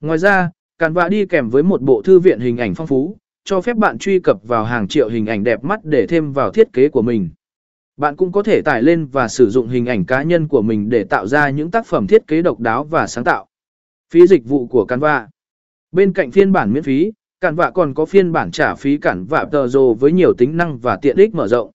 Ngoài ra, cản vạ đi kèm với một bộ thư viện hình ảnh phong phú, cho phép bạn truy cập vào hàng triệu hình ảnh đẹp mắt để thêm vào thiết kế của mình. Bạn cũng có thể tải lên và sử dụng hình ảnh cá nhân của mình để tạo ra những tác phẩm thiết kế độc đáo và sáng tạo. Phí dịch vụ của Canva Bên cạnh phiên bản miễn phí, Canva còn có phiên bản trả phí Canva pro với nhiều tính năng và tiện ích mở rộng.